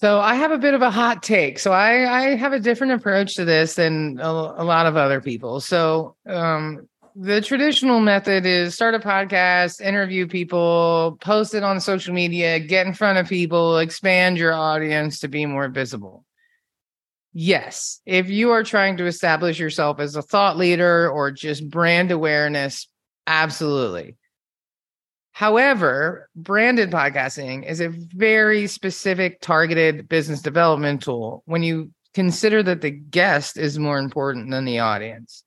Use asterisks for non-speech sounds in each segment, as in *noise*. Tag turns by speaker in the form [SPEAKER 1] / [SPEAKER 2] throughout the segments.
[SPEAKER 1] So I have a bit of a hot take. So I, I have a different approach to this than a, a lot of other people. So um, the traditional method is start a podcast, interview people, post it on social media, get in front of people, expand your audience to be more visible. Yes, if you are trying to establish yourself as a thought leader or just brand awareness, absolutely. However, branded podcasting is a very specific targeted business development tool when you consider that the guest is more important than the audience.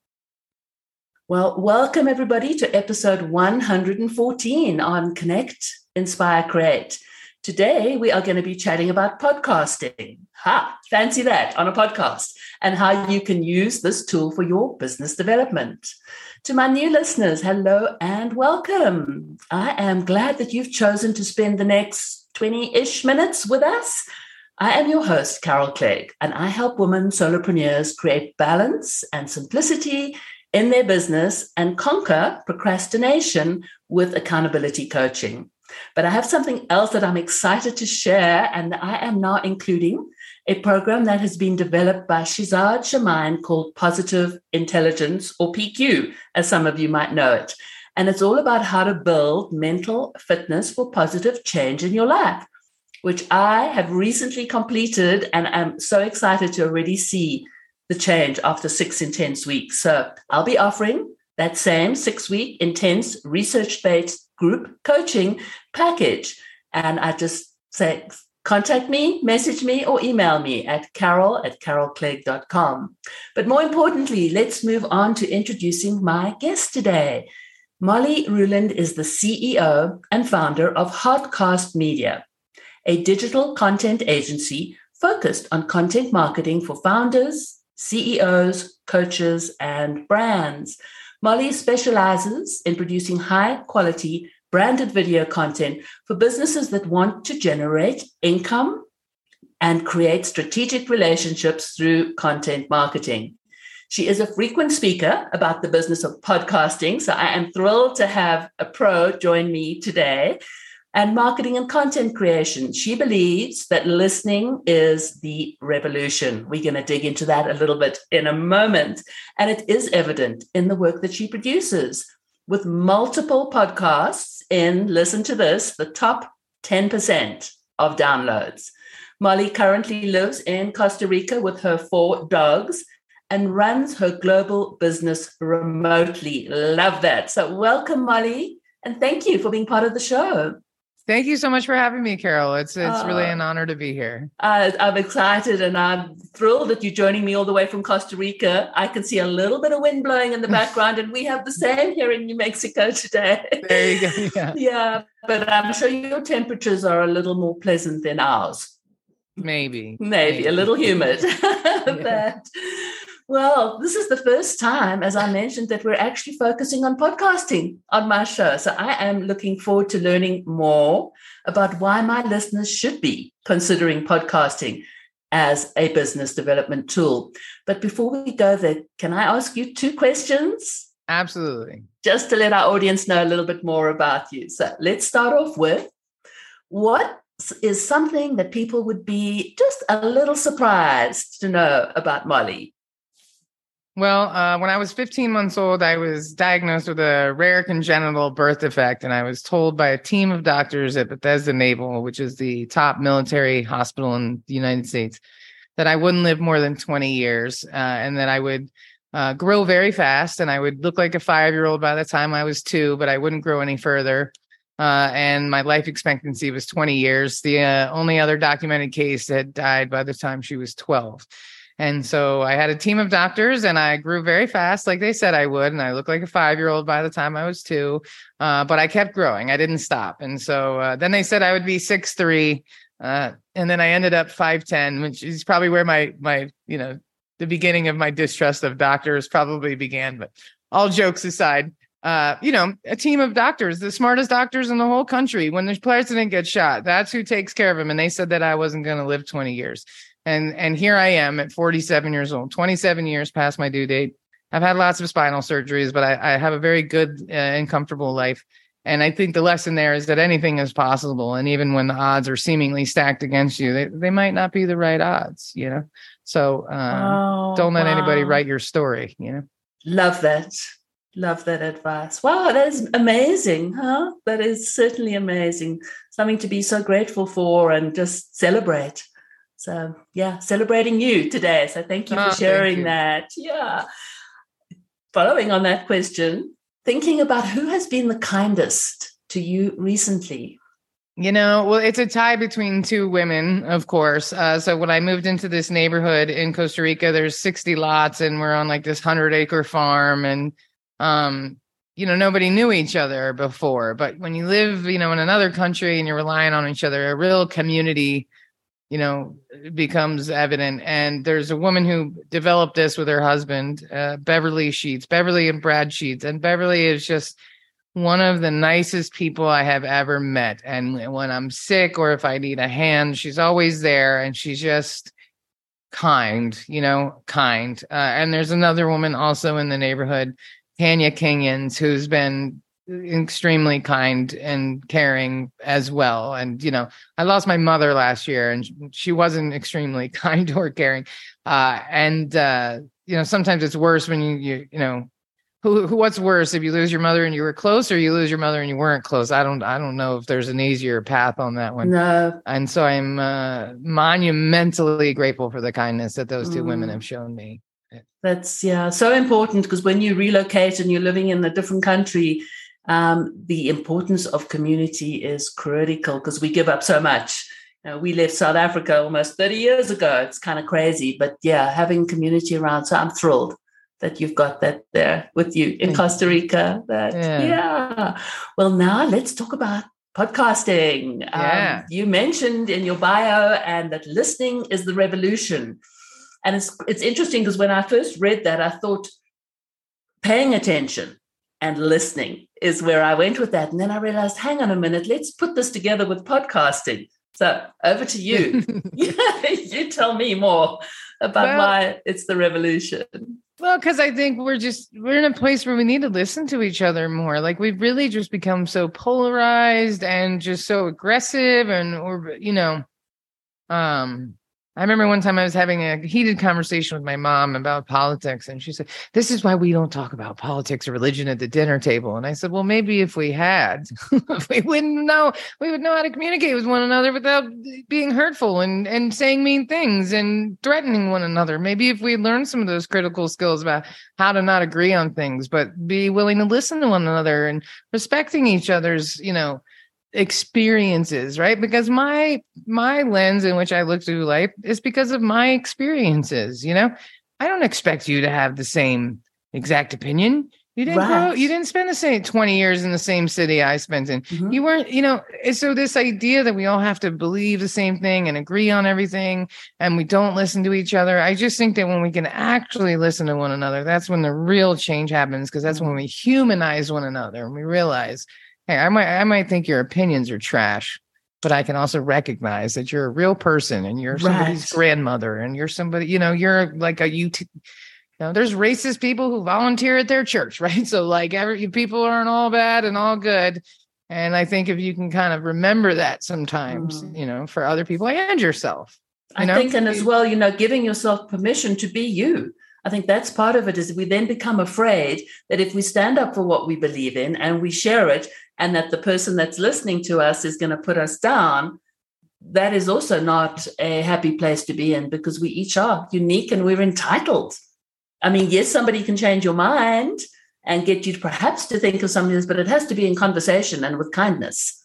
[SPEAKER 2] Well, welcome everybody to episode 114 on Connect, Inspire, Create. Today, we are going to be chatting about podcasting. Ha, fancy that on a podcast, and how you can use this tool for your business development. To my new listeners, hello and welcome. I am glad that you've chosen to spend the next 20 ish minutes with us. I am your host, Carol Clegg, and I help women solopreneurs create balance and simplicity in their business and conquer procrastination with accountability coaching. But I have something else that I'm excited to share, and I am now including a program that has been developed by Shirzad Chamine called Positive Intelligence, or PQ, as some of you might know it. And it's all about how to build mental fitness for positive change in your life, which I have recently completed, and I'm so excited to already see the change after six intense weeks. So I'll be offering that same six week intense research based group coaching package. And I just say, contact me, message me, or email me at carol at carolclegg.com. But more importantly, let's move on to introducing my guest today. Molly Ruland is the CEO and founder of Heartcast Media, a digital content agency focused on content marketing for founders, CEOs, coaches, and brands. Molly specializes in producing high quality branded video content for businesses that want to generate income and create strategic relationships through content marketing. She is a frequent speaker about the business of podcasting. So I am thrilled to have a pro join me today and marketing and content creation. She believes that listening is the revolution. We're going to dig into that a little bit in a moment. And it is evident in the work that she produces with multiple podcasts in, listen to this, the top 10% of downloads. Molly currently lives in Costa Rica with her four dogs and runs her global business remotely. Love that. So, welcome, Molly, and thank you for being part of the show.
[SPEAKER 1] Thank you so much for having me, Carol. It's it's uh, really an honor to be here.
[SPEAKER 2] Uh, I'm excited and I'm thrilled that you're joining me all the way from Costa Rica. I can see a little bit of wind blowing in the *laughs* background, and we have the same here in New Mexico today.
[SPEAKER 1] There you go. *laughs* Yeah.
[SPEAKER 2] yeah, but I'm sure your temperatures are a little more pleasant than ours.
[SPEAKER 1] Maybe.
[SPEAKER 2] Maybe, Maybe. a little humid. *laughs* yeah. but well, this is the first time, as I mentioned, that we're actually focusing on podcasting on my show. So I am looking forward to learning more about why my listeners should be considering podcasting as a business development tool. But before we go there, can I ask you two questions?
[SPEAKER 1] Absolutely.
[SPEAKER 2] Just to let our audience know a little bit more about you. So let's start off with what is something that people would be just a little surprised to know about Molly?
[SPEAKER 1] Well, uh, when I was 15 months old, I was diagnosed with a rare congenital birth defect, and I was told by a team of doctors at Bethesda Naval, which is the top military hospital in the United States, that I wouldn't live more than 20 years, uh, and that I would uh, grow very fast, and I would look like a five-year-old by the time I was two, but I wouldn't grow any further. Uh, and my life expectancy was 20 years. The uh, only other documented case had died by the time she was 12. And so I had a team of doctors and I grew very fast, like they said I would. And I looked like a five year old by the time I was two. Uh, but I kept growing, I didn't stop. And so uh, then they said I would be six three, uh, and then I ended up 5'10, which is probably where my, my, you know, the beginning of my distrust of doctors probably began. But all jokes aside, uh, you know, a team of doctors, the smartest doctors in the whole country. When the president gets shot, that's who takes care of him. And they said that I wasn't going to live 20 years and and here I am at 47 years old, 27 years past my due date. I've had lots of spinal surgeries, but I, I have a very good uh, and comfortable life. And I think the lesson there is that anything is possible. And even when the odds are seemingly stacked against you, they, they might not be the right odds, you know? So uh, oh, don't let wow. anybody write your story, you know?
[SPEAKER 2] Love that. Love that advice. Wow, that is amazing, huh? That is certainly amazing. Something to be so grateful for and just celebrate. So, yeah, celebrating you today. So, thank you oh, for sharing you. that. Yeah. Following on that question, thinking about who has been the kindest to you recently.
[SPEAKER 1] You know, well, it's a tie between two women, of course. Uh, so when I moved into this neighborhood in Costa Rica, there's 60 lots, and we're on like this hundred acre farm, and um, you know, nobody knew each other before. But when you live, you know, in another country and you're relying on each other, a real community, you know, becomes evident. And there's a woman who developed this with her husband, uh, Beverly Sheets, Beverly and Brad Sheets, and Beverly is just one of the nicest people I have ever met. And when I'm sick or if I need a hand, she's always there and she's just kind, you know, kind. Uh, and there's another woman also in the neighborhood, Tanya Kingyans, who's been extremely kind and caring as well. And, you know, I lost my mother last year and she wasn't extremely *laughs* kind or caring. Uh, and, uh, you know, sometimes it's worse when you, you, you know, who, who what's worse if you lose your mother and you were close or you lose your mother and you weren't close i don't i don't know if there's an easier path on that one
[SPEAKER 2] no
[SPEAKER 1] and so i'm uh, monumentally grateful for the kindness that those two mm. women have shown me
[SPEAKER 2] that's yeah so important because when you relocate and you're living in a different country um, the importance of community is critical because we give up so much you know, we left south africa almost 30 years ago it's kind of crazy but yeah having community around so i'm thrilled that you've got that there with you in Costa Rica. That yeah. yeah. Well, now let's talk about podcasting.
[SPEAKER 1] Yeah.
[SPEAKER 2] Um, you mentioned in your bio and that listening is the revolution. And it's it's interesting because when I first read that, I thought paying attention and listening is where I went with that. And then I realized, hang on a minute, let's put this together with podcasting. So over to you. *laughs* *laughs* you tell me more about well, why it's the revolution.
[SPEAKER 1] Well, because I think we're just we're in a place where we need to listen to each other more. Like we've really just become so polarized and just so aggressive, and or you know, um, I remember one time I was having a heated conversation with my mom about politics, and she said, This is why we don't talk about politics or religion at the dinner table. And I said, Well, maybe if we had, *laughs* we wouldn't know, we would know how to communicate with one another without being hurtful and, and saying mean things and threatening one another. Maybe if we learned some of those critical skills about how to not agree on things, but be willing to listen to one another and respecting each other's, you know, experiences right because my my lens in which i look through life is because of my experiences you know i don't expect you to have the same exact opinion you didn't right. grow, you didn't spend the same 20 years in the same city I spent in. Mm-hmm. You weren't, you know, so this idea that we all have to believe the same thing and agree on everything and we don't listen to each other. I just think that when we can actually listen to one another, that's when the real change happens because that's when mm-hmm. we humanize one another and we realize hey, I might I might think your opinions are trash, but I can also recognize that you're a real person and you're somebody's right. grandmother and you're somebody, you know, you're like a UT. You know, there's racist people who volunteer at their church, *laughs* right? So like every people aren't all bad and all good. And I think if you can kind of remember that sometimes, mm. you know, for other people and yourself.
[SPEAKER 2] You I know? think, and as well, you know, giving yourself permission to be you. I think that's part of it is we then become afraid that if we stand up for what we believe in and we share it, and that the person that's listening to us is going to put us down, that is also not a happy place to be in because we each are unique and we're entitled. I mean, yes, somebody can change your mind and get you perhaps to think of something else, but it has to be in conversation and with kindness.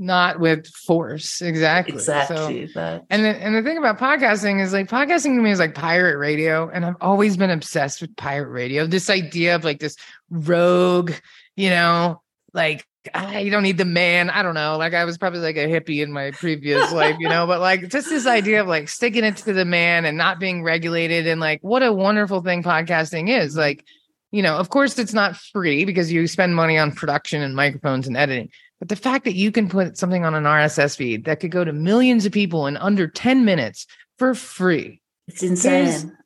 [SPEAKER 1] Not with force, exactly.
[SPEAKER 2] Exactly.
[SPEAKER 1] So, and the, and the thing about podcasting is like podcasting to me is like pirate radio, and I've always been obsessed with pirate radio. This idea of like this rogue, you know, like I you don't need the man. I don't know. Like I was probably like a hippie in my previous *laughs* life, you know, but like just this idea of like sticking it to the man and not being regulated and like what a wonderful thing podcasting is. Like, you know, of course it's not free because you spend money on production and microphones and editing. But the fact that you can put something on an RSS feed that could go to millions of people in under 10 minutes for free.
[SPEAKER 2] It's insane.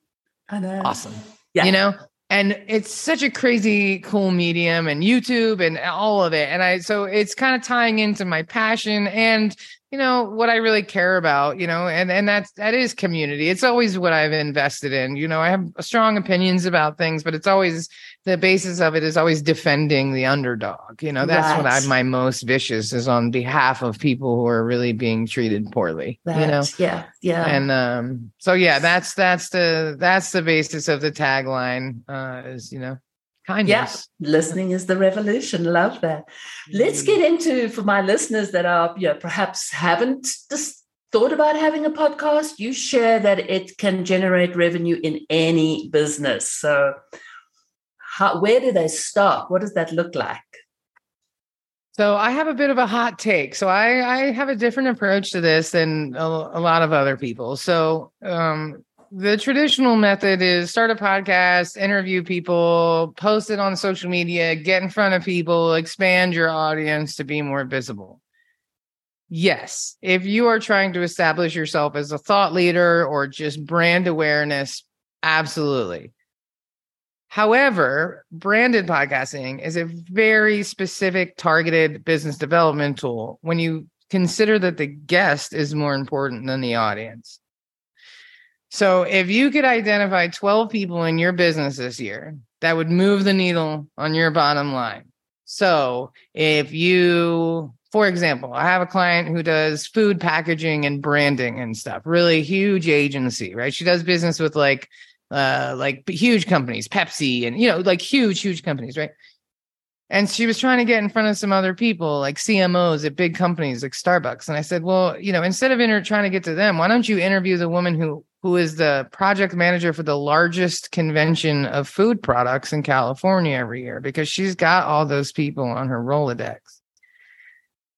[SPEAKER 1] I know. Awesome. Yeah. You know, and it's such a crazy cool medium and YouTube and all of it. And I so it's kind of tying into my passion and you know what I really care about, you know, and and that's that is community. It's always what I've invested in. You know, I have strong opinions about things, but it's always the basis of it is always defending the underdog. You know, that's right. what I'm my most vicious is on behalf of people who are really being treated poorly.
[SPEAKER 2] That,
[SPEAKER 1] you know,
[SPEAKER 2] yeah, yeah.
[SPEAKER 1] And um, so yeah, that's that's the that's the basis of the tagline. Uh, is you know kindness.
[SPEAKER 2] Yeah, listening is the revolution. Love that. Let's get into for my listeners that are, yeah, perhaps haven't just thought about having a podcast. You share that it can generate revenue in any business. So, how, where do they start? What does that look like?
[SPEAKER 1] So I have a bit of a hot take. So I, I have a different approach to this than a, a lot of other people. So um, the traditional method is start a podcast, interview people, post it on social media, get in front of people, expand your audience to be more visible. Yes, if you are trying to establish yourself as a thought leader or just brand awareness, absolutely. However, branded podcasting is a very specific targeted business development tool when you consider that the guest is more important than the audience. So if you could identify 12 people in your business this year that would move the needle on your bottom line. So if you, for example, I have a client who does food packaging and branding and stuff, really huge agency, right? She does business with like, uh, like huge companies, Pepsi and, you know, like huge, huge companies, right? And she was trying to get in front of some other people, like CMOs at big companies like Starbucks. And I said, well, you know, instead of inter- trying to get to them, why don't you interview the woman who who is the project manager for the largest convention of food products in California every year? Because she's got all those people on her Rolodex.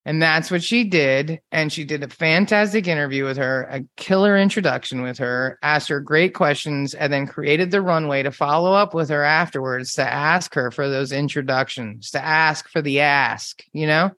[SPEAKER 1] And that's what she did. And she did a fantastic interview with her, a killer introduction with her, asked her great questions, and then created the runway to follow up with her afterwards to ask her for those introductions, to ask for the ask, you know?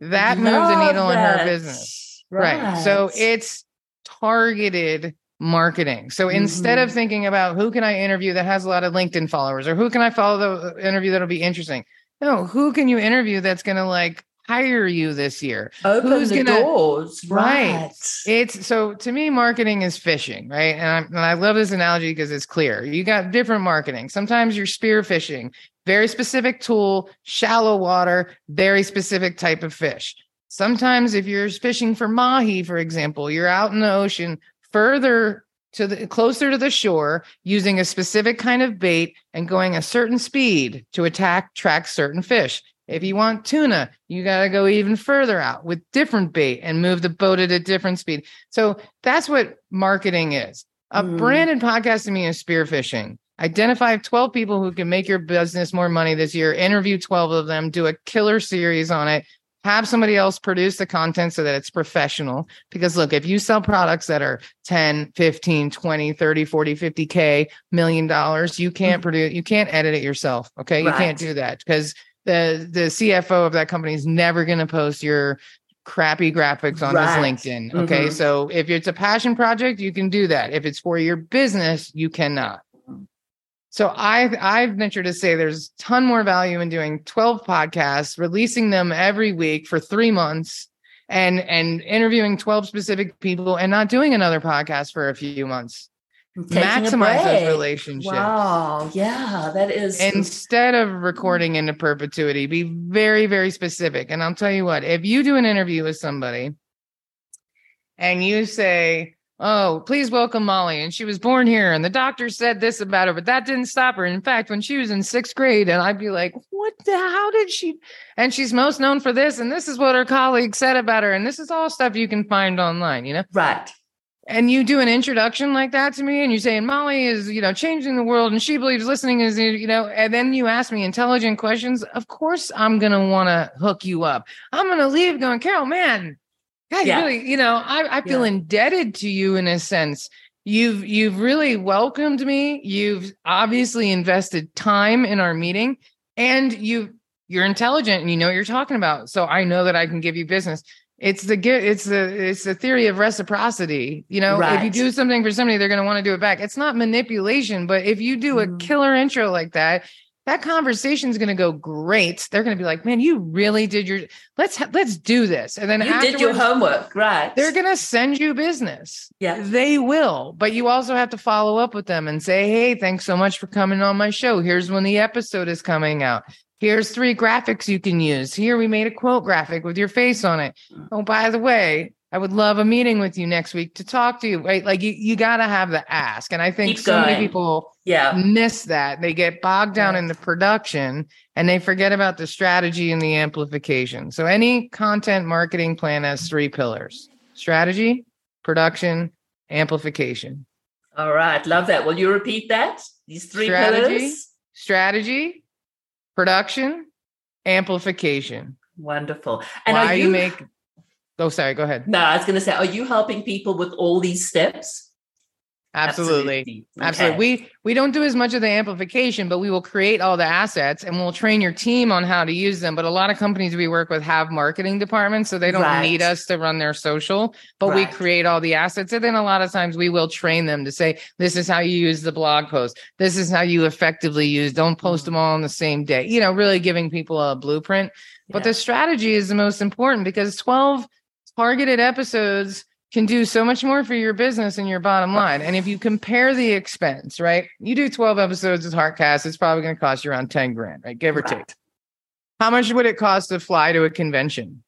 [SPEAKER 1] That moved the needle that. in her business. Right. right. So it's targeted marketing. So mm-hmm. instead of mm-hmm. thinking about who can I interview that has a lot of LinkedIn followers or who can I follow the interview that'll be interesting? No, who can you interview that's going to like hire you this year?
[SPEAKER 2] Open Who's the gonna, doors. Right. right.
[SPEAKER 1] It's so to me, marketing is fishing, right? And, i and I love this analogy because it's clear. You got different marketing. Sometimes you're spear fishing, very specific tool, shallow water, very specific type of fish. Sometimes if you're fishing for mahi, for example, you're out in the ocean further to the closer to the shore using a specific kind of bait and going a certain speed to attack track certain fish if you want tuna, you got to go even further out with different bait and move the boat at a different speed. So that's what marketing is. A mm. branded podcast to me is spearfishing. Identify 12 people who can make your business more money this year, interview 12 of them, do a killer series on it, have somebody else produce the content so that it's professional. Because look, if you sell products that are 10, 15, 20, 30, 40, 50K, million dollars, you can't mm. produce, you can't edit it yourself. Okay. Right. You can't do that because the the CFO of that company is never going to post your crappy graphics on right. his LinkedIn. Okay. Mm-hmm. So if it's a passion project, you can do that. If it's for your business, you cannot. So I I've ventured to say there's a ton more value in doing 12 podcasts, releasing them every week for 3 months and and interviewing 12 specific people and not doing another podcast for a few months maximize those relationships.
[SPEAKER 2] Wow. Yeah, that is
[SPEAKER 1] instead of recording into perpetuity, be very, very specific. And I'll tell you what, if you do an interview with somebody and you say, Oh, please welcome Molly. And she was born here, and the doctor said this about her, but that didn't stop her. In fact, when she was in sixth grade, and I'd be like, What the how did she? And she's most known for this, and this is what her colleagues said about her. And this is all stuff you can find online, you know?
[SPEAKER 2] Right
[SPEAKER 1] and you do an introduction like that to me and you say and molly is you know changing the world and she believes listening is you know and then you ask me intelligent questions of course i'm going to want to hook you up. I'm going to leave going carol man yeah. really you know i, I feel yeah. indebted to you in a sense. You've you've really welcomed me. You've obviously invested time in our meeting and you you're intelligent and you know what you're talking about. So i know that i can give you business it's the it's the it's the theory of reciprocity you know? Right. if you do something for somebody they're going to want to do it back. It's not manipulation but if you do a mm. killer intro like that that conversation is going to go great. They're going to be like man you really did your let's let's do this. And then
[SPEAKER 2] you did your homework right.
[SPEAKER 1] they're going to send you business.
[SPEAKER 2] Yeah.
[SPEAKER 1] They will but you also have to follow up with them and say hey thanks so much for coming on my show. Here's when the episode is coming out Here's three graphics you can use. Here we made a quote graphic with your face on it. Mm. Oh, by the way, I would love a meeting with you next week to talk to you. Right? Like you, you got to have the ask. And I think Keep so going. many people
[SPEAKER 2] yeah.
[SPEAKER 1] miss that. They get bogged down yeah. in the production and they forget about the strategy and the amplification. So any content marketing plan has three pillars strategy, production, amplification.
[SPEAKER 2] All right. Love that. Will you repeat that? These three
[SPEAKER 1] strategy,
[SPEAKER 2] pillars?
[SPEAKER 1] Strategy, production, amplification.
[SPEAKER 2] Wonderful.
[SPEAKER 1] And Why you, you make Oh, sorry, go ahead.
[SPEAKER 2] No, I was going to say, are you helping people with all these steps?
[SPEAKER 1] Absolutely. Absolutely. Okay. Absolutely. We we don't do as much of the amplification, but we will create all the assets and we'll train your team on how to use them. But a lot of companies we work with have marketing departments, so they don't right. need us to run their social, but right. we create all the assets. And then a lot of times we will train them to say, this is how you use the blog post. This is how you effectively use. Don't post mm-hmm. them all on the same day. You know, really giving people a blueprint. Yeah. But the strategy is the most important because 12 targeted episodes can do so much more for your business and your bottom line. And if you compare the expense, right? You do 12 episodes with Heartcast, it's probably going to cost you around 10 grand, right? Give or right. take. How much would it cost to fly to a convention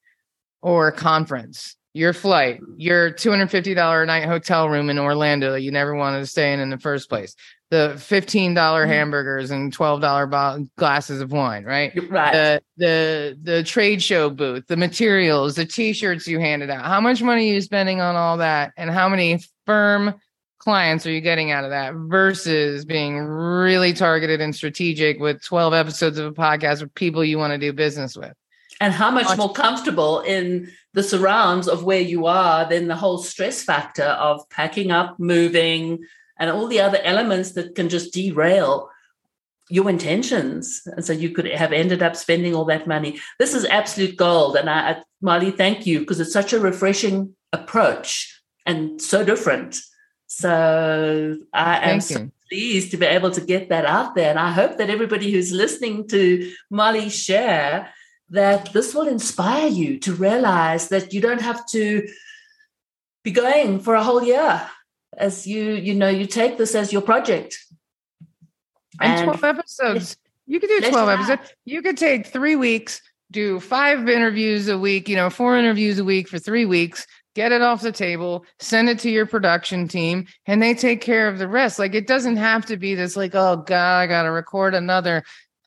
[SPEAKER 1] or a conference? Your flight, your $250 a night hotel room in Orlando that you never wanted to stay in in the first place the $15 mm-hmm. hamburgers and $12 bo- glasses of wine, right?
[SPEAKER 2] Right.
[SPEAKER 1] The, the the trade show booth, the materials, the t-shirts you handed out. How much money are you spending on all that and how many firm clients are you getting out of that versus being really targeted and strategic with 12 episodes of a podcast with people you want to do business with?
[SPEAKER 2] And how much, more comfortable in the surrounds of where you are than the whole stress factor of packing up, moving, and all the other elements that can just derail your intentions. And so you could have ended up spending all that money. This is absolute gold. And I, I Molly, thank you because it's such a refreshing approach and so different. So I am so pleased to be able to get that out there. And I hope that everybody who's listening to Molly share that this will inspire you to realize that you don't have to be going for a whole year as you you know you take this as your project.
[SPEAKER 1] And, and 12 episodes. you could do 12 episodes. You could take three weeks do five interviews a week you know four interviews a week for three weeks get it off the table send it to your production team and they take care of the rest. Like it doesn't have to be this like oh god i gotta record another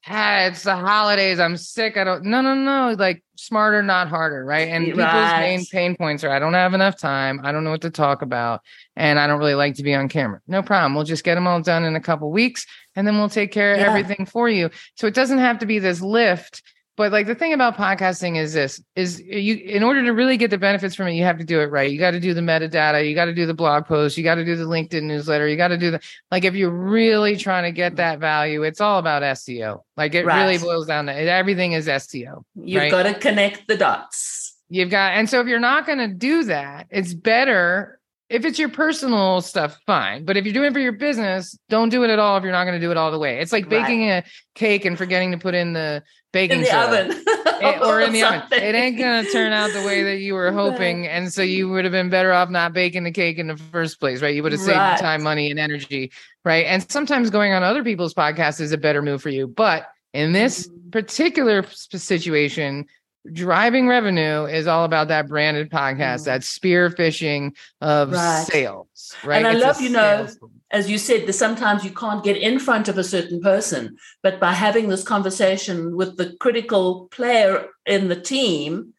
[SPEAKER 1] ah, it's the holidays. I'm sick. I don't. No, no, no. Like smarter, not harder, right? And people's main pain points are: I don't have enough time. I don't know what to talk about, and I don't really like to be on camera. No problem. We'll just get them all done in a couple weeks, and then we'll take care of yeah. everything for you. So it doesn't have to be this lift but like the thing about podcasting is this is you in order to really get the benefits from it you have to do it right you got to do the metadata you got to do the blog post you got to do the linkedin newsletter you got to do the like if you're really trying to get that value it's all about seo like it right. really boils down to it, everything is seo
[SPEAKER 2] you've right? got to connect the dots
[SPEAKER 1] you've got and so if you're not going to do that it's better if it's your personal stuff, fine. But if you're doing it for your business, don't do it at all if you're not going to do it all the way. It's like baking right. a cake and forgetting to put in the baking
[SPEAKER 2] in the oven
[SPEAKER 1] it, *laughs* or in the oven. It ain't going to turn out the way that you were *laughs* hoping. And so you would have been better off not baking the cake in the first place, right? You would have saved right. time, money, and energy, right? And sometimes going on other people's podcasts is a better move for you. But in this mm-hmm. particular situation, driving revenue is all about that branded podcast, mm. that spear fishing of right. sales. Right.
[SPEAKER 2] And I it's love, you know, as you said, that sometimes you can't get in front of a certain person, but by having this conversation with the critical player in the team,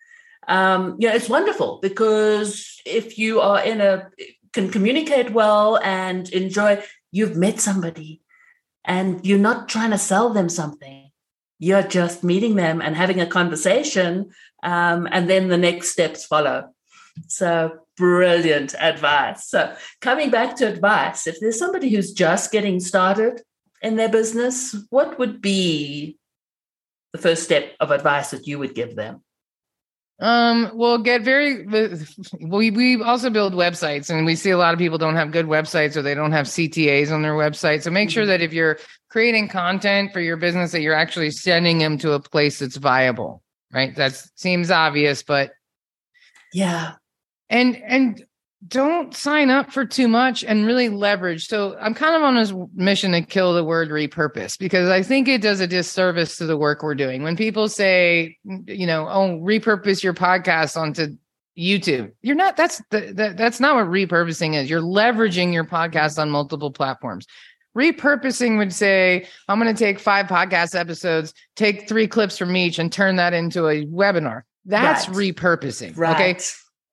[SPEAKER 2] um, you know, it's wonderful because if you are in a can communicate well and enjoy, you've met somebody and you're not trying to sell them something you're just meeting them and having a conversation, um, and then the next steps follow. So, brilliant advice. So, coming back to advice, if there's somebody who's just getting started in their business, what would be the first step of advice that you would give them?
[SPEAKER 1] Um, we'll get very we we also build websites and we see a lot of people don't have good websites or they don't have CTAs on their website. So make sure mm-hmm. that if you're creating content for your business that you're actually sending them to a place that's viable, right? That seems obvious, but
[SPEAKER 2] yeah.
[SPEAKER 1] And and don't sign up for too much and really leverage. So I'm kind of on this mission to kill the word repurpose because I think it does a disservice to the work we're doing. When people say, you know, oh, repurpose your podcast onto YouTube, you're not. That's the, the, that's not what repurposing is. You're leveraging your podcast on multiple platforms. Repurposing would say, I'm going to take five podcast episodes, take three clips from each, and turn that into a webinar. That's right. repurposing. Right. Okay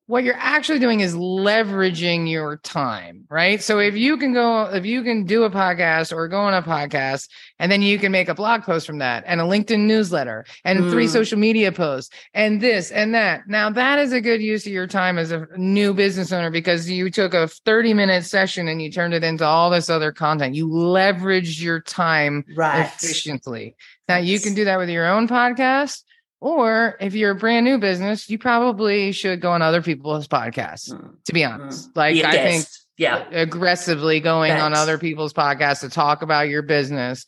[SPEAKER 1] what you're actually doing is leveraging your time, right? So if you can go, if you can do a podcast or go on a podcast, and then you can make a blog post from that and a LinkedIn newsletter and mm. three social media posts and this and that. Now that is a good use of your time as a new business owner because you took a 30 minute session and you turned it into all this other content. You leveraged your time right. efficiently. Now you can do that with your own podcast or if you're a brand new business, you probably should go on other people's podcasts, mm. to be honest. Mm. Like, I think
[SPEAKER 2] yeah.
[SPEAKER 1] aggressively going Thanks. on other people's podcasts to talk about your business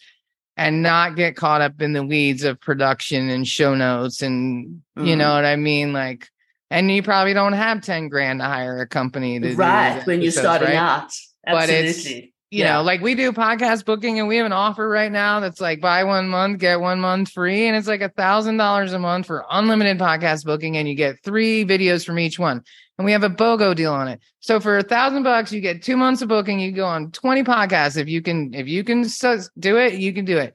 [SPEAKER 1] and not get caught up in the weeds of production and show notes. And mm. you know what I mean? Like, and you probably don't have 10 grand to hire a company to
[SPEAKER 2] right when you're starting right? out.
[SPEAKER 1] Absolutely. But it's you yeah. know, like we do podcast booking and we have an offer right now that's like buy one month, get one month free. And it's like a thousand dollars a month for unlimited podcast booking. And you get three videos from each one. And we have a BOGO deal on it. So for a thousand bucks, you get two months of booking. You go on 20 podcasts. If you can, if you can do it, you can do it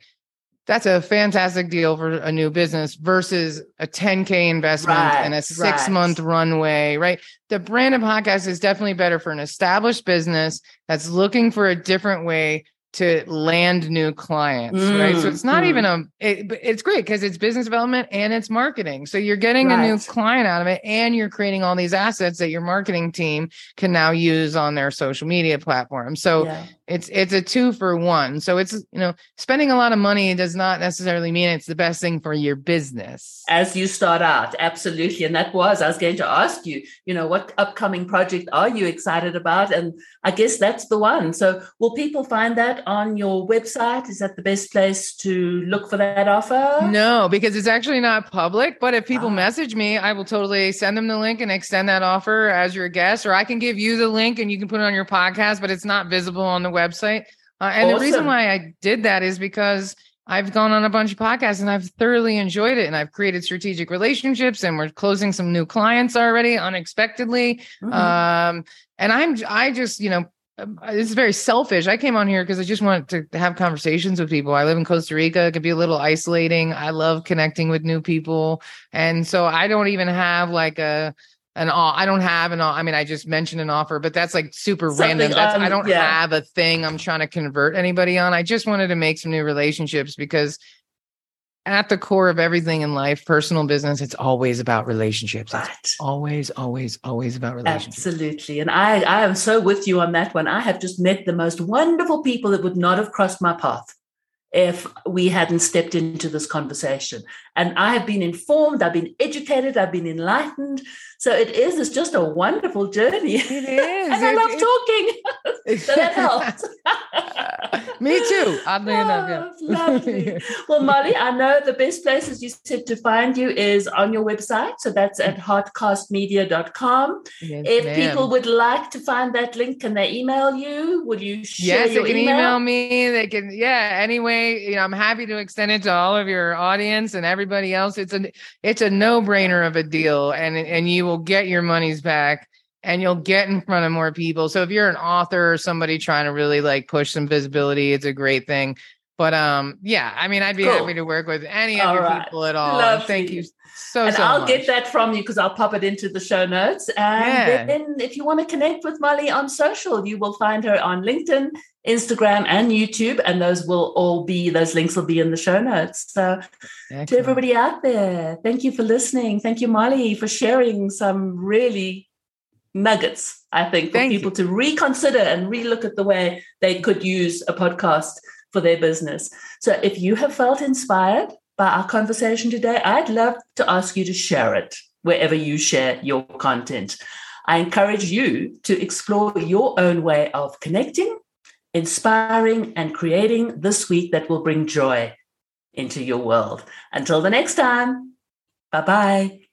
[SPEAKER 1] that's a fantastic deal for a new business versus a 10k investment right, and a six right. month runway right the branded podcast is definitely better for an established business that's looking for a different way to land new clients, mm, right? So it's not mm. even a, it, it's great because it's business development and it's marketing. So you're getting right. a new client out of it and you're creating all these assets that your marketing team can now use on their social media platform. So yeah. It's, it's a two for one. So it's, you know, spending a lot of money does not necessarily mean it's the best thing for your business.
[SPEAKER 2] As you start out, absolutely. And that was, I was going to ask you, you know, what upcoming project are you excited about? And I guess that's the one. So will people find that on your website? Is that the best place to look for that offer?
[SPEAKER 1] No, because it's actually not public. But if people ah. message me, I will totally send them the link and extend that offer as your guest, or I can give you the link and you can put it on your podcast, but it's not visible on the website. Uh, and awesome. the reason why I did that is because I've gone on a bunch of podcasts and I've thoroughly enjoyed it. And I've created strategic relationships and we're closing some new clients already unexpectedly. Mm-hmm. Um, and I'm, I just, you know, um, it's very selfish. I came on here because I just wanted to have conversations with people. I live in Costa Rica. It can be a little isolating. I love connecting with new people. And so I don't even have like a, an I don't have an I mean I just mentioned an offer, but that's like super Something, random. That's, um, I don't yeah. have a thing I'm trying to convert anybody on. I just wanted to make some new relationships because at the core of everything in life, personal business, it's always about relationships. Right. It's always, always, always about relationships.
[SPEAKER 2] Absolutely. And I, I am so with you on that one. I have just met the most wonderful people that would not have crossed my path if we hadn't stepped into this conversation. And I have been informed, I've been educated, I've been enlightened. So it is, it's just a wonderful journey.
[SPEAKER 1] It is. *laughs*
[SPEAKER 2] and
[SPEAKER 1] I
[SPEAKER 2] love talking. *laughs* so that helps. *laughs*
[SPEAKER 1] Me too. Oddly oh, enough, yeah.
[SPEAKER 2] Lovely. Well, Molly, I know the best places you said to find you is on your website. So that's at heartcastmedia.com. Yes, if ma'am. people would like to find that link, can they email you? Would you share
[SPEAKER 1] Yes, they can email? email me. They can, yeah, anyway, you know, I'm happy to extend it to all of your audience and everybody else. It's a it's a no-brainer of a deal. And and you will get your money's back and you'll get in front of more people. So if you're an author or somebody trying to really like push some visibility, it's a great thing. But um, yeah, I mean, I'd be cool. happy to work with any of your right. people at all. Thank you so, much.
[SPEAKER 2] and
[SPEAKER 1] so
[SPEAKER 2] I'll
[SPEAKER 1] much.
[SPEAKER 2] get that from you because I'll pop it into the show notes. And yeah. then if you want to connect with Molly on social, you will find her on LinkedIn, Instagram, and YouTube. And those will all be, those links will be in the show notes. So Excellent. to everybody out there, thank you for listening. Thank you, Molly, for sharing some really nuggets, I think, for thank people you. to reconsider and relook at the way they could use a podcast for their business. So if you have felt inspired by our conversation today, I'd love to ask you to share it. wherever you share your content. I encourage you to explore your own way of connecting, inspiring, and creating this week that will bring joy into your world. Until the next time, bye bye.